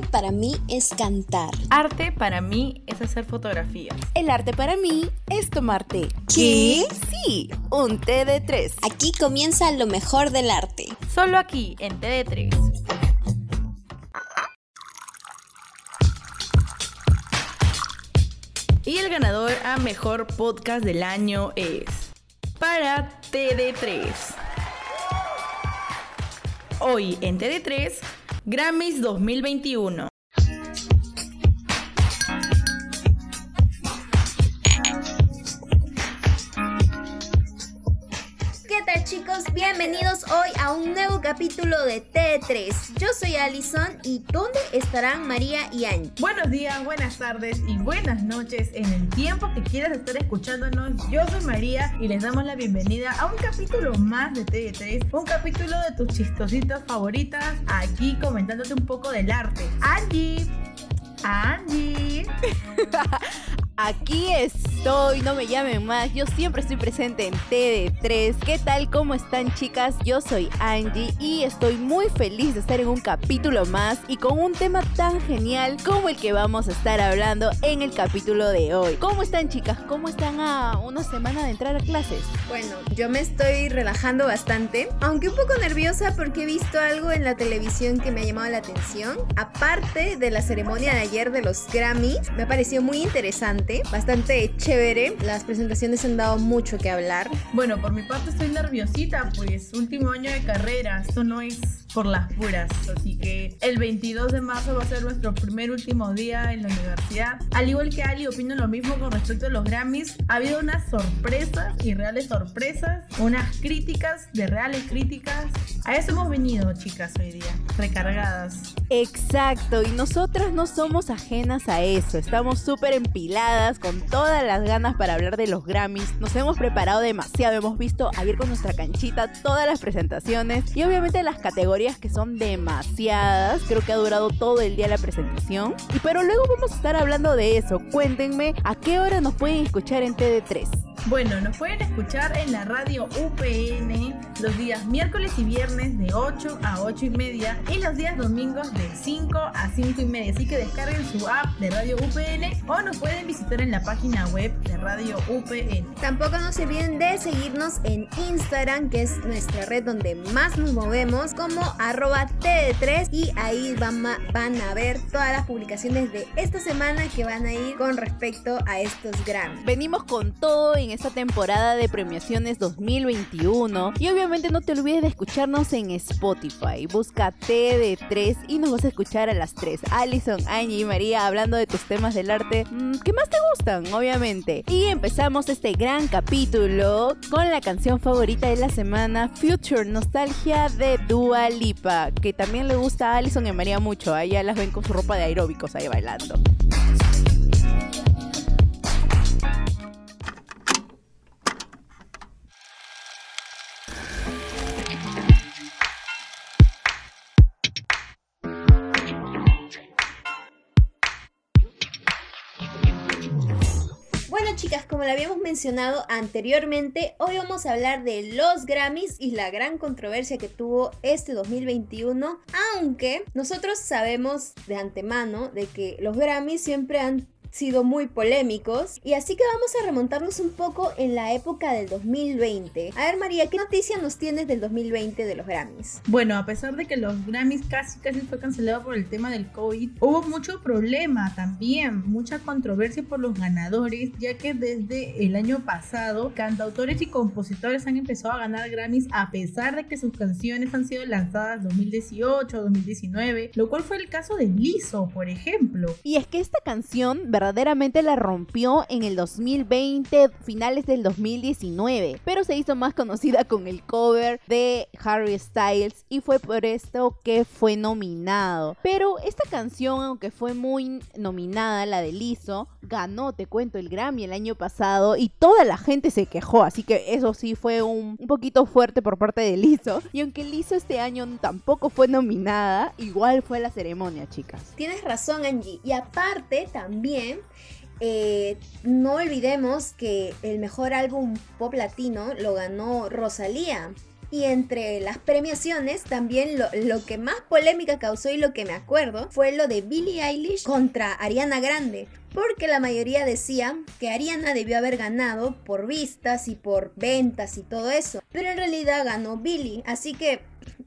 arte para mí es cantar. Arte para mí es hacer fotografías. El arte para mí es tomarte. ¿Qué? Sí, un té de tres. Aquí comienza lo mejor del arte. Solo aquí, en TD3. Y el ganador a mejor podcast del año es para TD3. Hoy en TD3, Grammys 2021. Bienvenidos hoy a un nuevo capítulo de T3. Yo soy Alison y ¿dónde estarán María y Angie? Buenos días, buenas tardes y buenas noches en el tiempo que quieras estar escuchándonos. Yo soy María y les damos la bienvenida a un capítulo más de TD3, un capítulo de tus chistositas favoritas, aquí comentándote un poco del arte. Angie, Angie. Aquí estoy, no me llamen más. Yo siempre estoy presente en TD3. ¿Qué tal? ¿Cómo están, chicas? Yo soy Angie y estoy muy feliz de estar en un capítulo más y con un tema tan genial como el que vamos a estar hablando en el capítulo de hoy. ¿Cómo están, chicas? ¿Cómo están a una semana de entrar a clases? Bueno, yo me estoy relajando bastante, aunque un poco nerviosa porque he visto algo en la televisión que me ha llamado la atención. Aparte de la ceremonia de ayer de los Grammys, me ha parecido muy interesante, bastante chévere. Las presentaciones han dado mucho que hablar. Bueno, por mi parte estoy nerviosita, pues último año de carrera, esto no es por las puras. Así que el 22 de marzo va a ser nuestro primer último día en la universidad. Al igual que Ali, opino lo mismo con respecto a los Grammys. Ha habido unas sorpresas y reales sorpresas, unas críticas de reales críticas. A eso hemos venido, chicas, hoy día, recargadas. Exacto, y nosotras no somos ajenas a eso. Estamos súper empiladas, con todas las ganas para hablar de los Grammys. Nos hemos preparado demasiado, hemos visto ayer con nuestra canchita todas las presentaciones y obviamente las categorías que son demasiadas. Creo que ha durado todo el día la presentación. Y pero luego vamos a estar hablando de eso. Cuéntenme a qué hora nos pueden escuchar en TD3. Bueno, nos pueden escuchar en la radio UPN los días miércoles y viernes de 8 a 8 y media y los días domingos de 5 a 5 y media. Así que descarguen su app de Radio UPN o nos pueden visitar en la página web de Radio UPN. Tampoco no se olviden de seguirnos en Instagram, que es nuestra red donde más nos movemos, como arroba TD3 y ahí van, a- van a ver todas las publicaciones de esta semana que van a ir con respecto a estos Grammys. Venimos con todo en esta temporada de premiaciones 2021 y obviamente no te olvides de escucharnos en Spotify. Busca TD3 y nos vas a escuchar a las 3. Alison, Angie y María hablando de tus temas del arte mm, que más te gustan, obviamente. Y empezamos este gran capítulo con la canción favorita de la semana, Future Nostalgia de Dua Lipa, que también le gusta a Alison y María mucho. A ella las ven con su ropa de aeróbicos ahí bailando. Bueno chicas, como lo habíamos mencionado anteriormente, hoy vamos a hablar de los Grammys y la gran controversia que tuvo este 2021, aunque nosotros sabemos de antemano de que los Grammys siempre han sido muy polémicos y así que vamos a remontarnos un poco en la época del 2020. A ver María, ¿qué noticia nos tienes del 2020 de los Grammys? Bueno, a pesar de que los Grammys casi casi fue cancelado por el tema del COVID, hubo mucho problema también, mucha controversia por los ganadores, ya que desde el año pasado cantautores y compositores han empezado a ganar Grammys a pesar de que sus canciones han sido lanzadas 2018, 2019, lo cual fue el caso de Lizzo, por ejemplo. Y es que esta canción verdaderamente la rompió en el 2020, finales del 2019, pero se hizo más conocida con el cover de Harry Styles y fue por esto que fue nominado. Pero esta canción, aunque fue muy nominada, la de Lizzo, ganó, te cuento, el Grammy el año pasado y toda la gente se quejó, así que eso sí fue un, poquito fuerte por parte de Lizzo. Y aunque Lizzo este año tampoco fue nominada, igual fue la ceremonia, chicas. Tienes razón, Angie. Y aparte, también, eh, no olvidemos que el mejor álbum pop latino lo ganó Rosalía. Y entre las premiaciones, también lo, lo que más polémica causó y lo que me acuerdo fue lo de Billie Eilish contra Ariana Grande porque la mayoría decía que Ariana debió haber ganado por vistas y por ventas y todo eso, pero en realidad ganó Billy, así que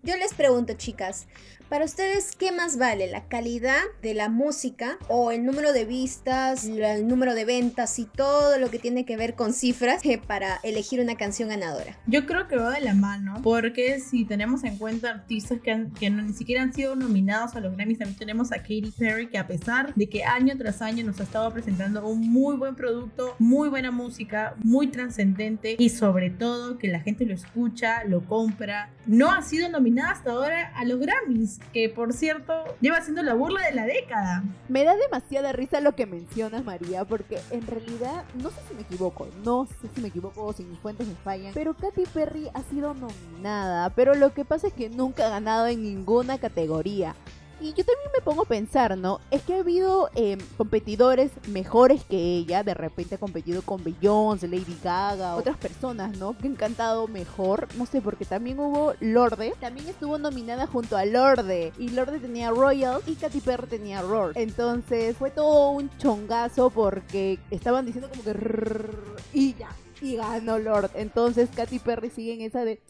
yo les pregunto chicas, para ustedes, ¿qué más vale? ¿La calidad de la música o el número de vistas, el número de ventas y todo lo que tiene que ver con cifras para elegir una canción ganadora? Yo creo que va de la mano, porque si tenemos en cuenta artistas que, que no, ni siquiera han sido nominados a los Grammys, también tenemos a Katy Perry, que a pesar de que año tras año nos ha estado presentando un muy buen producto, muy buena música, muy trascendente y sobre todo que la gente lo escucha, lo compra, no ha sido nominada hasta ahora a los Grammys que por cierto lleva siendo la burla de la década. Me da demasiada risa lo que mencionas, María, porque en realidad, no sé si me equivoco, no sé si me equivoco o si mis fuentes me fallan, pero Katy Perry ha sido nominada, pero lo que pasa es que nunca ha ganado en ninguna categoría. Y yo también me pongo a pensar, ¿no? Es que ha habido em, competidores mejores que ella. De repente ha competido con Beyoncé, Lady Gaga, otras personas, ¿no? Que han cantado mejor. No sé, porque también hubo Lorde. También estuvo nominada junto a Lorde. Y Lorde tenía Royal y Katy Perry tenía Roar. Entonces fue todo un chongazo porque estaban diciendo como que... Y ya. Y ganó Lord. Entonces Katy Perry sigue en esa de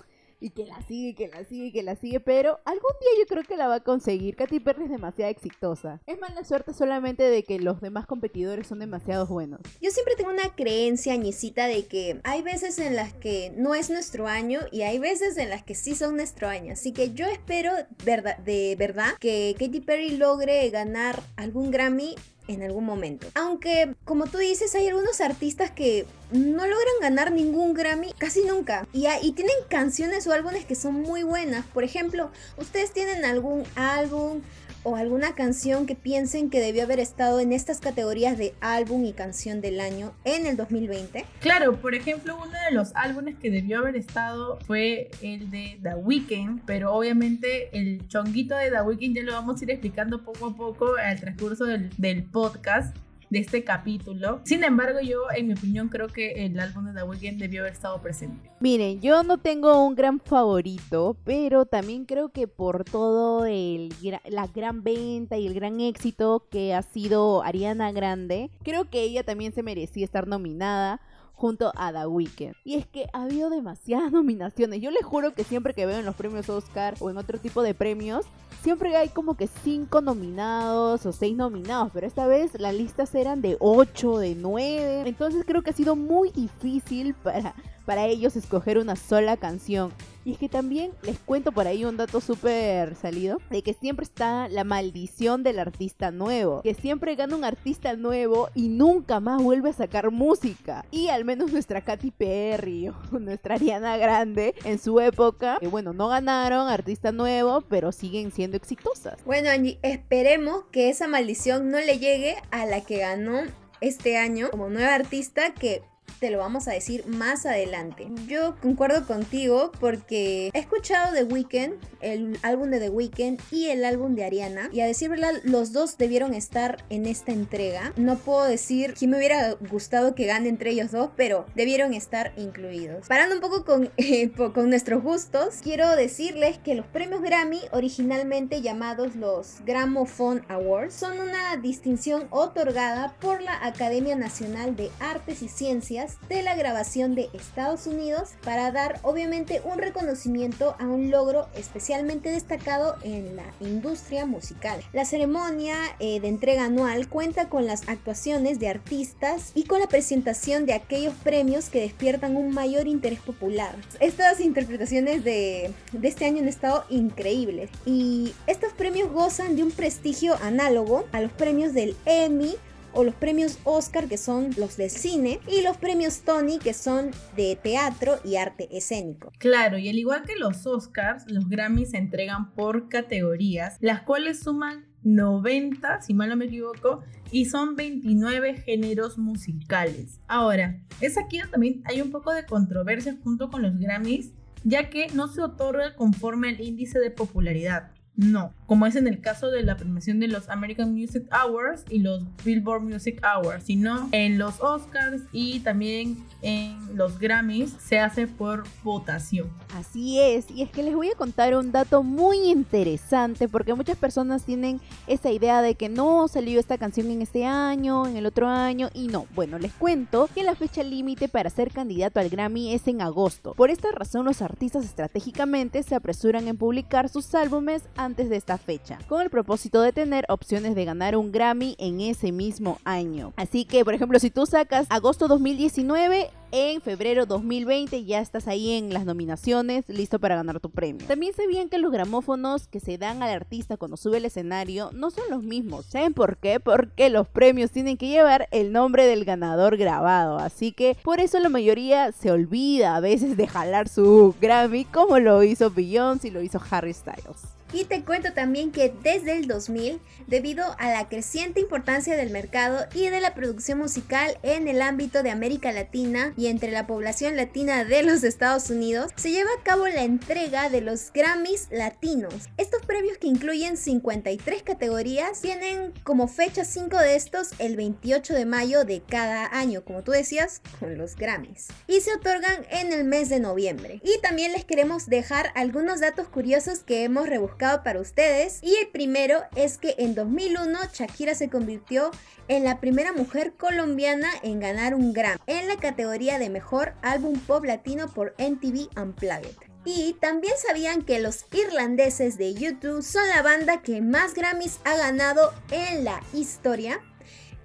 y que la sigue, que la sigue, que la sigue, pero algún día yo creo que la va a conseguir. Katy Perry es demasiado exitosa. Es mala suerte solamente de que los demás competidores son demasiado buenos. Yo siempre tengo una creencia, Añicita, de que hay veces en las que no es nuestro año y hay veces en las que sí son nuestro año. Así que yo espero de verdad que Katy Perry logre ganar algún Grammy en algún momento. Aunque, como tú dices, hay algunos artistas que no logran ganar ningún Grammy casi nunca. Y, y tienen canciones o álbumes que son muy buenas. Por ejemplo, ustedes tienen algún álbum o alguna canción que piensen que debió haber estado en estas categorías de álbum y canción del año en el 2020? Claro, por ejemplo, uno de los álbumes que debió haber estado fue el de The Weeknd, pero obviamente el chonguito de The Weeknd ya lo vamos a ir explicando poco a poco al transcurso del, del podcast de este capítulo. Sin embargo, yo, en mi opinión, creo que el álbum de The Weeknd debió haber estado presente. Miren, yo no tengo un gran favorito, pero también creo que por todo el, la gran venta y el gran éxito que ha sido Ariana Grande, creo que ella también se merecía estar nominada junto a The Weeknd. Y es que ha habido demasiadas nominaciones. Yo les juro que siempre que veo en los premios Oscar o en otro tipo de premios, siempre hay como que cinco nominados o seis nominados, pero esta vez las listas eran de 8, de 9. Entonces creo que ha sido muy difícil para para ellos escoger una sola canción. Y es que también les cuento por ahí un dato súper salido, de que siempre está la maldición del artista nuevo, que siempre gana un artista nuevo y nunca más vuelve a sacar música. Y al menos nuestra Katy Perry o nuestra Ariana Grande en su época, que bueno, no ganaron artista nuevo, pero siguen siendo exitosas. Bueno, Angie, esperemos que esa maldición no le llegue a la que ganó este año como nueva artista que te lo vamos a decir más adelante. Yo concuerdo contigo porque he escuchado The Weeknd, el álbum de The Weeknd y el álbum de Ariana. Y a decir verdad, los dos debieron estar en esta entrega. No puedo decir que me hubiera gustado que gane entre ellos dos, pero debieron estar incluidos. Parando un poco con, eh, con nuestros gustos, quiero decirles que los premios Grammy, originalmente llamados los Gramophone Awards, son una distinción otorgada por la Academia Nacional de Artes y Ciencias de la grabación de Estados Unidos para dar obviamente un reconocimiento a un logro especialmente destacado en la industria musical. La ceremonia eh, de entrega anual cuenta con las actuaciones de artistas y con la presentación de aquellos premios que despiertan un mayor interés popular. Estas interpretaciones de, de este año han estado increíbles y estos premios gozan de un prestigio análogo a los premios del Emmy o los premios Oscar que son los de cine y los premios Tony que son de teatro y arte escénico. Claro, y al igual que los Oscars, los Grammys se entregan por categorías, las cuales suman 90, si mal no me equivoco, y son 29 géneros musicales. Ahora, es aquí donde también hay un poco de controversia junto con los Grammys, ya que no se otorga conforme al índice de popularidad No, como es en el caso de la premiación de los American Music Awards y los Billboard Music Awards, sino en los Oscars y también en los Grammys se hace por votación. Así es, y es que les voy a contar un dato muy interesante porque muchas personas tienen esa idea de que no salió esta canción en este año, en el otro año y no. Bueno, les cuento que la fecha límite para ser candidato al Grammy es en agosto. Por esta razón los artistas estratégicamente se apresuran en publicar sus álbumes antes de esta fecha, con el propósito de tener opciones de ganar un Grammy en ese mismo año. Así que, por ejemplo, si tú sacas agosto 2019, en febrero 2020 ya estás ahí en las nominaciones, listo para ganar tu premio. También sabían que los gramófonos que se dan al artista cuando sube al escenario no son los mismos. ¿Saben por qué? Porque los premios tienen que llevar el nombre del ganador grabado. Así que por eso la mayoría se olvida a veces de jalar su Grammy como lo hizo Beyoncé y lo hizo Harry Styles. Y te cuento también que desde el 2000, debido a la creciente importancia del mercado y de la producción musical en el ámbito de América Latina y entre la población latina de los Estados Unidos, se lleva a cabo la entrega de los Grammys Latinos. Estos premios que incluyen 53 categorías tienen como fecha 5 de estos el 28 de mayo de cada año, como tú decías, con los Grammys. Y se otorgan en el mes de noviembre. Y también les queremos dejar algunos datos curiosos que hemos rebuscado para ustedes. Y el primero es que en 2001 Shakira se convirtió en la primera mujer colombiana en ganar un Grammy en la categoría de mejor álbum pop latino por MTV Unplugged. Y también sabían que los irlandeses de YouTube son la banda que más Grammys ha ganado en la historia.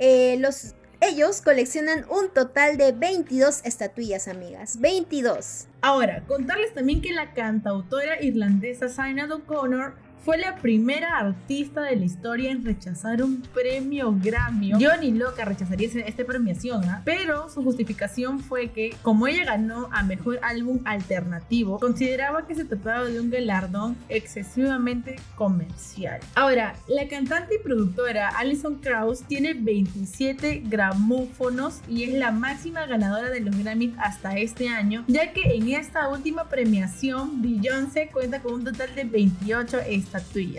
Eh, los, ellos coleccionan un total de 22 estatuillas, amigas. 22. Ahora, contarles también que la cantautora irlandesa Sinead O'Connor fue la primera artista de la historia en rechazar un premio Grammy. Yo ni loca rechazaría esta premiación, ¿ah? pero su justificación fue que, como ella ganó a mejor álbum alternativo, consideraba que se trataba de un galardón excesivamente comercial. Ahora, la cantante y productora Alison Krauss tiene 27 gramófonos y es la máxima ganadora de los Grammys hasta este año, ya que en esta última premiación Beyoncé cuenta con un total de 28 estatuas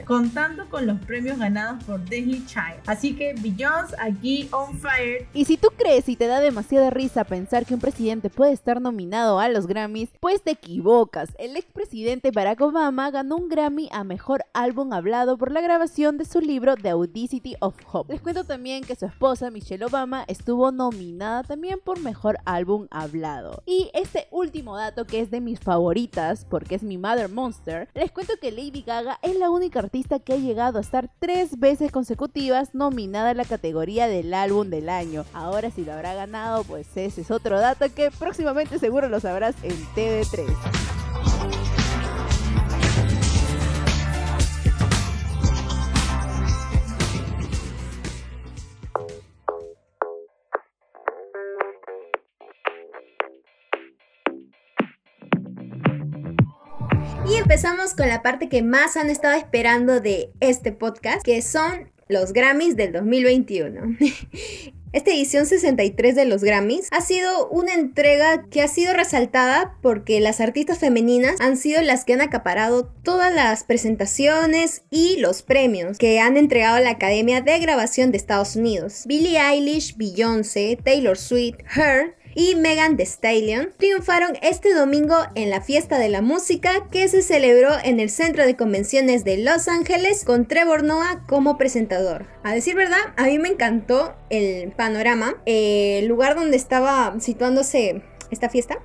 contando con los premios ganados por Disney Child. Así que Beyoncé aquí on fire. Y si tú crees y te da demasiada risa pensar que un presidente puede estar nominado a los Grammys, pues te equivocas. El expresidente Barack Obama ganó un Grammy a mejor álbum hablado por la grabación de su libro The Audacity of Hope. Les cuento también que su esposa Michelle Obama estuvo nominada también por mejor álbum hablado. Y este último dato que es de mis favoritas porque es mi Mother Monster, les cuento que Lady Gaga es la única artista que ha llegado a estar tres veces consecutivas nominada a la categoría del álbum del año. Ahora si lo habrá ganado, pues ese es otro dato que próximamente seguro lo sabrás en TV3. Empezamos con la parte que más han estado esperando de este podcast, que son los Grammys del 2021. Esta edición 63 de los Grammys ha sido una entrega que ha sido resaltada porque las artistas femeninas han sido las que han acaparado todas las presentaciones y los premios que han entregado la Academia de Grabación de Estados Unidos. Billie Eilish, Beyoncé, Taylor Swift, Her, y Megan Thee Stallion triunfaron este domingo en la fiesta de la música que se celebró en el Centro de Convenciones de Los Ángeles con Trevor Noah como presentador. A decir verdad, a mí me encantó el panorama, el lugar donde estaba situándose esta fiesta,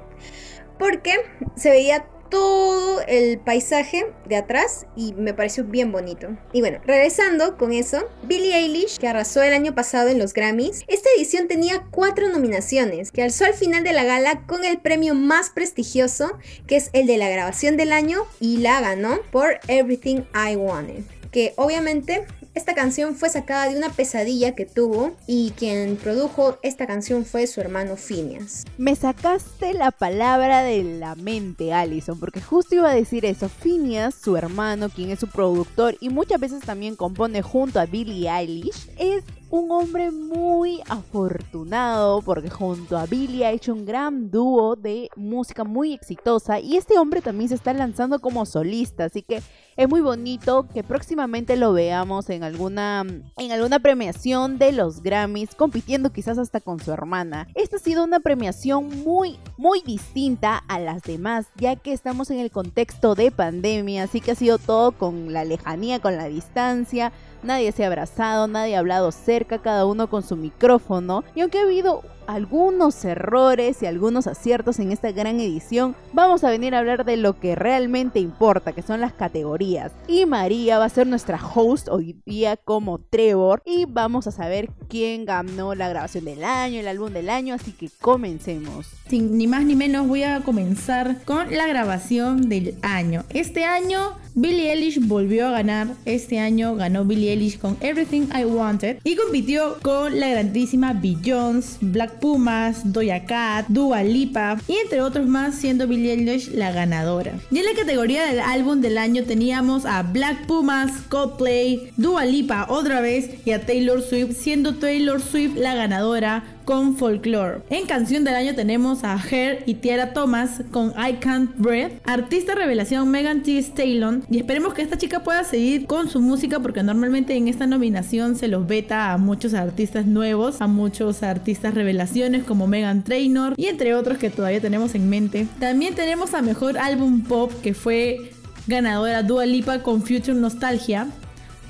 porque se veía todo el paisaje de atrás y me pareció bien bonito. Y bueno, regresando con eso, Billie Eilish, que arrasó el año pasado en los Grammys, esta edición tenía cuatro nominaciones, que alzó al final de la gala con el premio más prestigioso, que es el de la grabación del año, y la ganó por Everything I Wanted que obviamente esta canción fue sacada de una pesadilla que tuvo y quien produjo esta canción fue su hermano Phineas. Me sacaste la palabra de la mente, Allison, porque justo iba a decir eso. Phineas, su hermano, quien es su productor y muchas veces también compone junto a Billie Eilish, es un hombre muy afortunado porque junto a Billy ha hecho un gran dúo de música muy exitosa y este hombre también se está lanzando como solista, así que es muy bonito que próximamente lo veamos en alguna en alguna premiación de los Grammys compitiendo quizás hasta con su hermana. Esta ha sido una premiación muy muy distinta a las demás, ya que estamos en el contexto de pandemia, así que ha sido todo con la lejanía, con la distancia nadie se ha abrazado, nadie ha hablado cerca, cada uno con su micrófono. Y aunque ha habido algunos errores y algunos aciertos en esta gran edición, vamos a venir a hablar de lo que realmente importa, que son las categorías. Y María va a ser nuestra host hoy día como Trevor y vamos a saber quién ganó la grabación del año, el álbum del año, así que comencemos. Sin ni más ni menos voy a comenzar con la grabación del año. Este año Billie Eilish volvió a ganar. Este año ganó Billie Eilish con Everything I Wanted y compitió con la grandísima Beyoncé, Black Pumas, Doja Cat, Dua Lipa y entre otros más, siendo Billie Eilish la ganadora. Y en la categoría del álbum del año teníamos a Black Pumas, Coldplay, Dua Lipa otra vez y a Taylor Swift, siendo Taylor Swift la ganadora con Folklore. En canción del año tenemos a Her y Tiara Thomas con I Can't Breathe. Artista revelación Megan Thee Stallion. Y esperemos que esta chica pueda seguir con su música porque normalmente en esta nominación se los beta a muchos artistas nuevos, a muchos artistas revelaciones como Megan Trainor y entre otros que todavía tenemos en mente. También tenemos a mejor álbum pop que fue ganadora Dua Lipa con Future Nostalgia.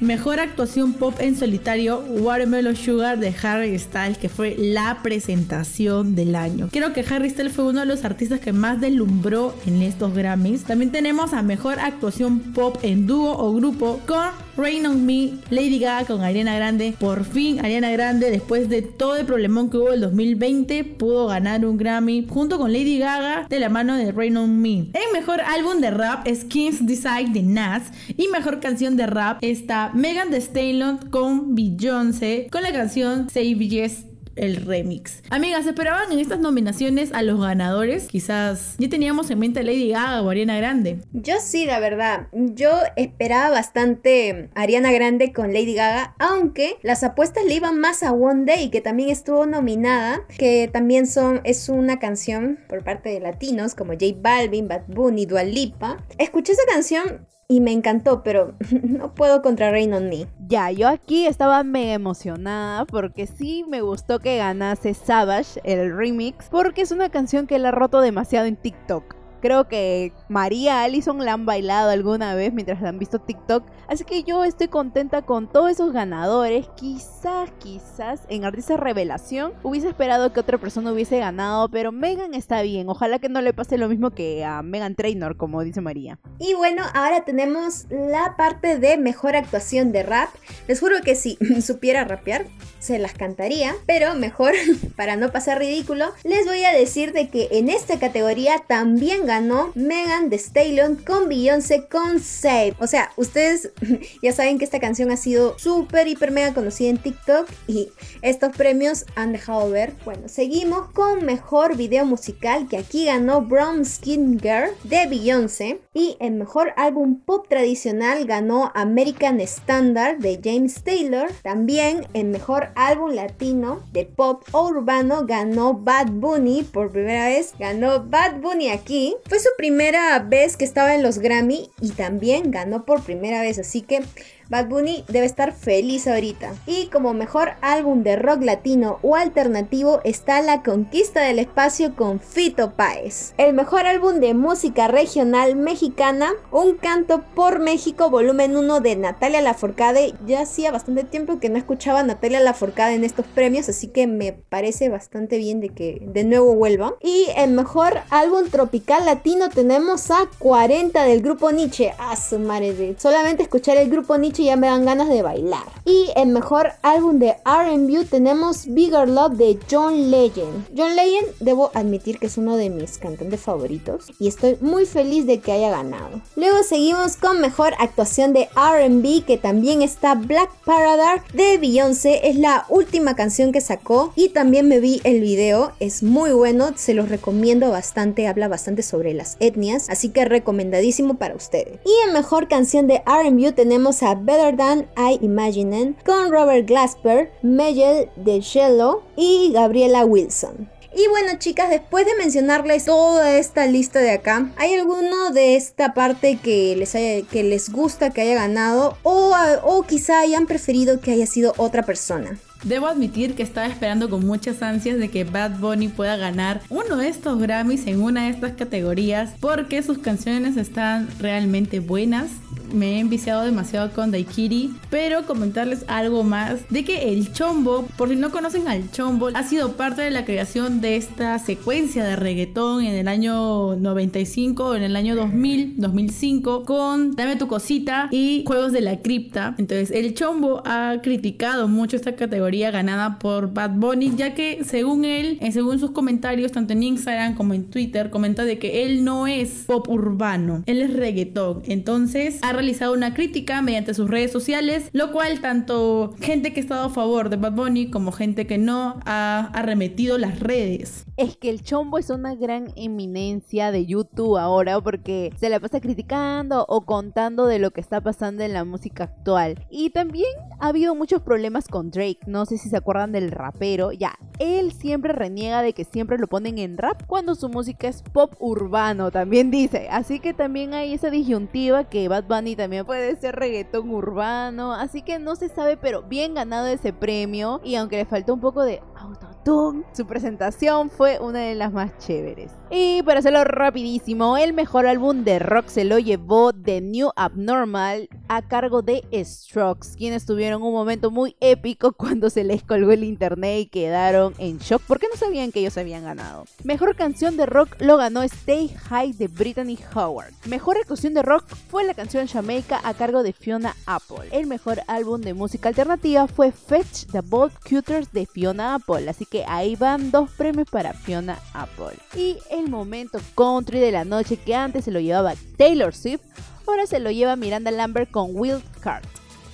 Mejor actuación pop en solitario, Watermelon Sugar de Harry Styles, que fue la presentación del año. Creo que Harry Styles fue uno de los artistas que más deslumbró en estos Grammys. También tenemos a Mejor actuación pop en dúo o grupo con Rain on Me, Lady Gaga con Ariana Grande. Por fin, Ariana Grande, después de todo el problemón que hubo el 2020, pudo ganar un Grammy junto con Lady Gaga de la mano de Rain on Me. En Mejor álbum de rap es King's Decide de Nas y Mejor canción de rap está Megan Thee Stallion con Beyoncé con la canción Save Yes el remix. Amigas, ¿esperaban en estas nominaciones a los ganadores? Quizás ya teníamos en mente a Lady Gaga o Ariana Grande. Yo sí, la verdad. Yo esperaba bastante Ariana Grande con Lady Gaga, aunque las apuestas le iban más a One Day, que también estuvo nominada, que también son, es una canción por parte de latinos como J Balvin, Bad Bunny, Dua Lipa. Escuché esa canción y me encantó, pero no puedo contra Rain on Me. Ya, yo aquí estaba mega emocionada porque sí me gustó que ganase Savage el remix porque es una canción que la ha roto demasiado en TikTok. Creo que María Allison la han bailado alguna vez mientras la han visto TikTok. Así que yo estoy contenta con todos esos ganadores. Quizás, quizás en Artista Revelación hubiese esperado que otra persona hubiese ganado. Pero Megan está bien. Ojalá que no le pase lo mismo que a Megan Trainor, como dice María. Y bueno, ahora tenemos la parte de mejor actuación de rap. Les juro que si supiera rapear, se las cantaría. Pero mejor, para no pasar ridículo, les voy a decir de que en esta categoría también ganó ganó Megan Thee Stallion con Beyoncé con Save. O sea, ustedes ya saben que esta canción ha sido súper, hiper, mega conocida en TikTok y estos premios han dejado ver. Bueno, seguimos con mejor video musical que aquí ganó Brown Skin Girl de Beyoncé y en mejor álbum pop tradicional ganó American Standard de James Taylor. También en mejor álbum latino de pop o urbano ganó Bad Bunny por primera vez. Ganó Bad Bunny aquí fue su primera vez que estaba en los Grammy y también ganó por primera vez, así que Bad Bunny debe estar feliz ahorita. Y como mejor álbum de rock latino o alternativo está La Conquista del Espacio con Fito Páez. El mejor álbum de música regional mexicana, Un Canto por México, volumen 1 de Natalia Laforcade. Ya hacía bastante tiempo que no escuchaba a Natalia Laforcade en estos premios, así que me parece bastante bien de que de nuevo vuelva. Y el mejor álbum tropical latino tenemos a 40 del grupo Nietzsche. A su madre, solamente escuchar el grupo Nietzsche y ya me dan ganas de bailar. Y el mejor álbum de RB tenemos Bigger Love de John Legend. John Legend debo admitir que es uno de mis cantantes favoritos y estoy muy feliz de que haya ganado. Luego seguimos con mejor actuación de RB que también está Black Paradise de Beyoncé. Es la última canción que sacó y también me vi el video. Es muy bueno, se los recomiendo bastante, habla bastante sobre las etnias, así que recomendadísimo para ustedes. Y en mejor canción de RB tenemos a Better Than I Imagined con Robert Glasper, Miguel de Cello y Gabriela Wilson. Y bueno chicas, después de mencionarles toda esta lista de acá, ¿hay alguno de esta parte que les, que les gusta que haya ganado o, o quizá hayan preferido que haya sido otra persona? Debo admitir que estaba esperando con muchas ansias de que Bad Bunny pueda ganar uno de estos Grammys en una de estas categorías porque sus canciones están realmente buenas. Me he enviciado demasiado con Daikiri, pero comentarles algo más de que el Chombo, por si no conocen al Chombo, ha sido parte de la creación de esta secuencia de reggaetón en el año 95 o en el año 2000, 2005 con Dame tu cosita y Juegos de la Cripta. Entonces, el Chombo ha criticado mucho esta categoría ganada por Bad Bunny, ya que según él, eh, según sus comentarios, tanto en Instagram como en Twitter, comenta de que él no es pop urbano, él es reggaetón. Entonces ha realizado una crítica mediante sus redes sociales, lo cual tanto gente que ha estado a favor de Bad Bunny como gente que no ha arremetido las redes. Es que el chombo es una gran eminencia de YouTube ahora porque se la pasa criticando o contando de lo que está pasando en la música actual. Y también ha habido muchos problemas con Drake, ¿no? sé si se acuerdan del rapero, ya, él siempre reniega de que siempre lo ponen en rap cuando su música es pop urbano, también dice. Así que también hay esa disyuntiva que Bad Bunny también puede ser reggaetón urbano, así que no se sabe, pero bien ganado ese premio y aunque le faltó un poco de autotune, su presentación fue una de las más chéveres. Y para hacerlo rapidísimo, el mejor álbum de rock se lo llevó The New Abnormal a cargo de Strokes, quienes tuvieron un momento muy épico cuando se les colgó el internet y quedaron en shock porque no sabían que ellos habían ganado. Mejor canción de rock lo ganó Stay High de Brittany Howard. Mejor actuación de rock fue la canción Jamaica a cargo de Fiona Apple. El mejor álbum de música alternativa fue Fetch the Bold Cuters de Fiona Apple, así que ahí van dos premios para Fiona Apple. Y el momento country de la noche que antes se lo llevaba Taylor Swift, ahora se lo lleva Miranda Lambert con Wild Card.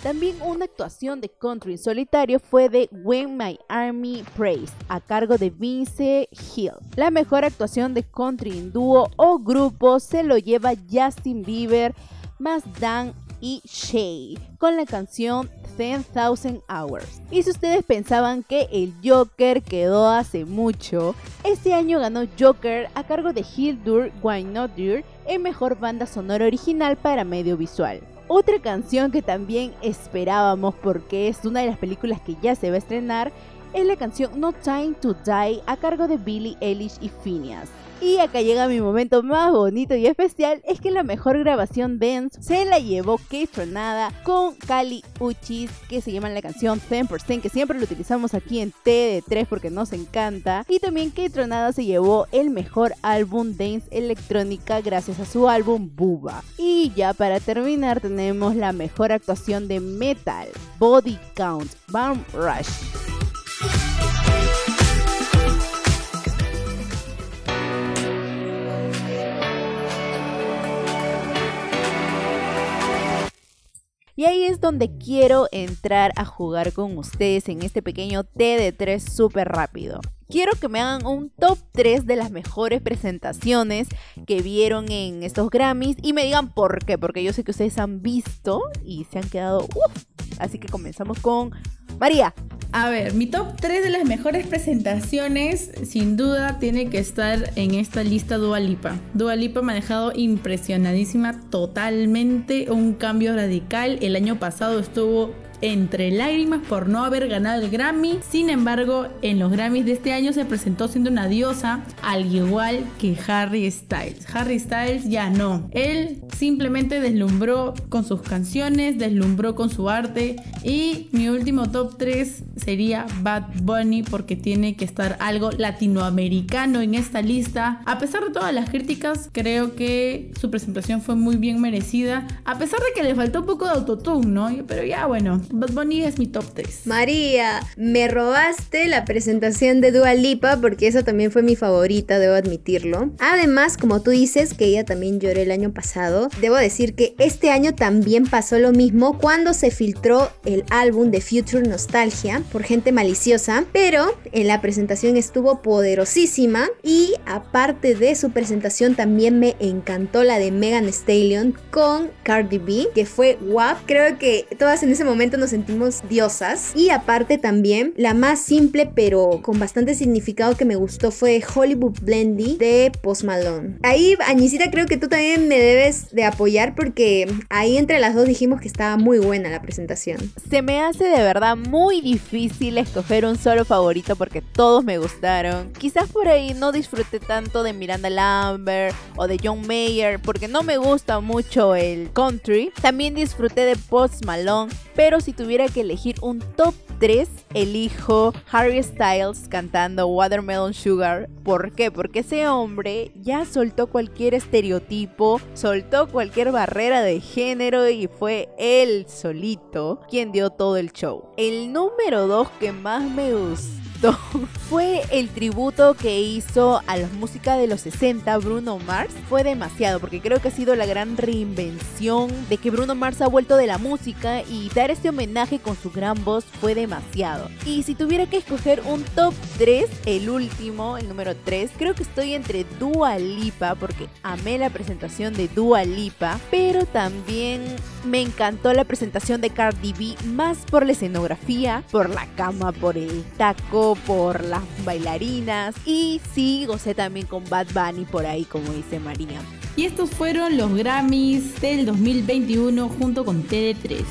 También una actuación de country solitario fue de When My Army Praise, a cargo de Vince Hill. La mejor actuación de country en dúo o grupo se lo lleva Justin Bieber, más Dan y Shay, con la canción 10,000 Hours. Y si ustedes pensaban que el Joker quedó hace mucho, este año ganó Joker a cargo de Hildur Guðnadóttir en Mejor Banda Sonora Original para Medio Visual. Otra canción que también esperábamos porque es una de las películas que ya se va a estrenar es la canción No Time to Die a cargo de Billie Eilish y Phineas. Y acá llega mi momento más bonito y especial, es que la mejor grabación dance se la llevó Kate Tronada con Kali Uchis, que se llama la canción 10%, que siempre lo utilizamos aquí en T de 3 porque nos encanta. Y también Kate Tronada se llevó el mejor álbum dance electrónica gracias a su álbum Buba. Y ya para terminar tenemos la mejor actuación de metal, Body Count, Bam Rush. Y ahí es donde quiero entrar a jugar con ustedes en este pequeño T de 3 súper rápido. Quiero que me hagan un top 3 de las mejores presentaciones que vieron en estos Grammys y me digan por qué, porque yo sé que ustedes han visto y se han quedado... Así que comenzamos con María. A ver, mi top 3 de las mejores presentaciones, sin duda, tiene que estar en esta lista Dua Lipa. Dua Lipa me ha dejado impresionadísima, totalmente un cambio radical. El año pasado estuvo entre lágrimas por no haber ganado el Grammy. Sin embargo, en los Grammys de este año se presentó siendo una diosa, al igual que Harry Styles. Harry Styles ya no. Él simplemente deslumbró con sus canciones, deslumbró con su arte. Y mi último top 3 sería Bad Bunny porque tiene que estar algo latinoamericano en esta lista. A pesar de todas las críticas, creo que su presentación fue muy bien merecida. A pesar de que le faltó un poco de autotune, ¿no? Pero ya bueno, Bad Bunny es mi top 3. María, me robaste la presentación de Dua Lipa porque esa también fue mi favorita, debo admitirlo. Además, como tú dices que ella también lloró el año pasado, debo decir que este año también pasó lo mismo cuando se filtró el álbum de Future Nostalgia por gente maliciosa, pero en la presentación estuvo poderosísima y aparte de su presentación también me encantó la de Megan Stallion con Cardi B, que fue guap. Creo que todas en ese momento nos sentimos diosas y aparte también la más simple pero con bastante significado que me gustó fue Hollywood Blendy de Post Malone. Ahí, Añisita, creo que tú también me debes de apoyar porque ahí entre las dos dijimos que estaba muy buena la presentación. Se me hace de verdad muy difícil escoger un solo favorito porque todos me gustaron. Quizás por ahí no disfruté tanto de Miranda Lambert o de John Mayer porque no me gusta mucho el country. También disfruté de Post Malone, pero si tuviera que elegir un top 3, elijo Harry Styles cantando Watermelon Sugar. ¿Por qué? Porque ese hombre ya soltó cualquier estereotipo, soltó cualquier barrera de género y fue él solito quien dio todo el show. El número 2 que más me fue el tributo que hizo a la música de los 60 Bruno Mars. Fue demasiado porque creo que ha sido la gran reinvención de que Bruno Mars ha vuelto de la música y dar este homenaje con su gran voz fue demasiado. Y si tuviera que escoger un top 3, el último, el número 3, creo que estoy entre Dua Lipa porque amé la presentación de Dua Lipa, pero también me encantó la presentación de Cardi B más por la escenografía, por la cama, por el taco por las bailarinas y sí, gocé también con Bad Bunny por ahí, como dice María. Y estos fueron los Grammys del 2021 junto con TD3.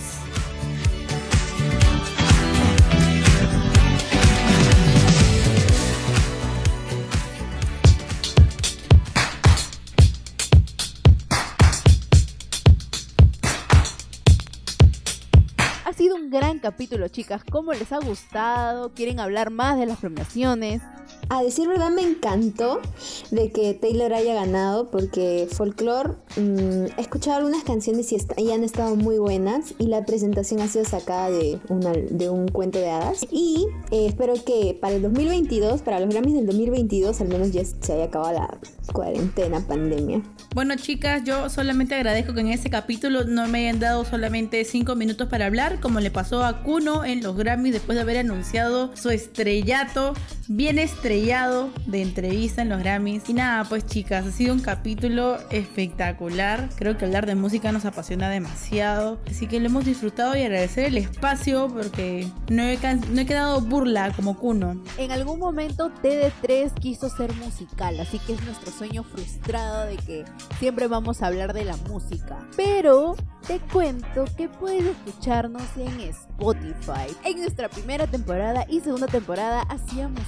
Capítulo, chicas. ¿Cómo les ha gustado? ¿Quieren hablar más de las premiaciones? A decir verdad, me encantó de que Taylor haya ganado porque Folklore, mm, he escuchado algunas canciones y, han estado muy buenas y la presentación ha sido sacada de un cuento de hadas. Y eh, espero que para el 2022, para los Grammys del 2022, al menos ya se haya acabado la cuarentena, pandemia. Bueno, chicas, yo solamente agradezco que en este capítulo no me hayan dado solamente 5 minutos para hablar, como le pasó a Kuno en los Grammys después de haber anunciado su estrellato, bien estrellado de entrevista en los Grammys. Y nada, pues chicas, ha sido un capítulo espectacular. Creo que hablar de música nos apasiona demasiado. Así que lo hemos disfrutado y agradecer el espacio porque no he, no he quedado burla como Kuno. En algún momento TD3 quiso ser musical, así que es nuestro sueño frustrado de que siempre vamos a hablar de la música. Pero te cuento que puedes escucharnos en Spotify. En nuestra primera temporada y segunda temporada hacíamos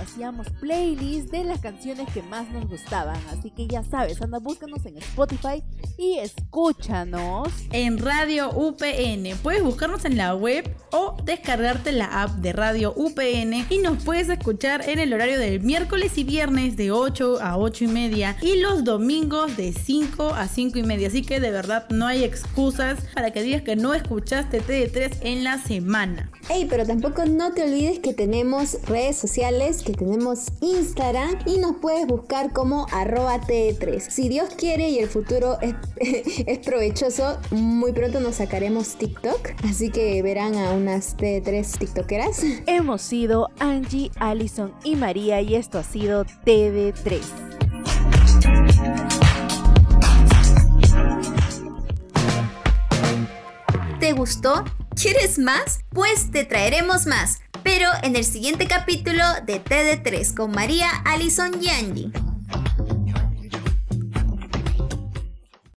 hacíamos playlists de las canciones que más nos gustaban. Así que ya sabes, anda, búscanos en Spotify y escúchanos. En Radio UPN. Puedes buscarnos en la web o descargarte la app de Radio UPN y nos puedes escuchar en el horario del miércoles y viernes de 8 a 8 y media y los domingos de 5 a 5 y media. Así que de verdad no hay excusas para que digas que no escuchaste TD3 en la semana. Hey, pero tampoco no te olvides que tenemos redes sociales, que tenemos Instagram y nos puedes buscar como arroba TD3. Si Dios quiere y el futuro es, es provechoso, muy pronto nos sacaremos TikTok. Así que verán a unas TD3 TikTokeras. Hemos sido Angie, Allison y María y esto ha sido TD3. ¿Te gustó? ¿Quieres más? Pues te traeremos más, pero en el siguiente capítulo de TD3 con María, Allison y.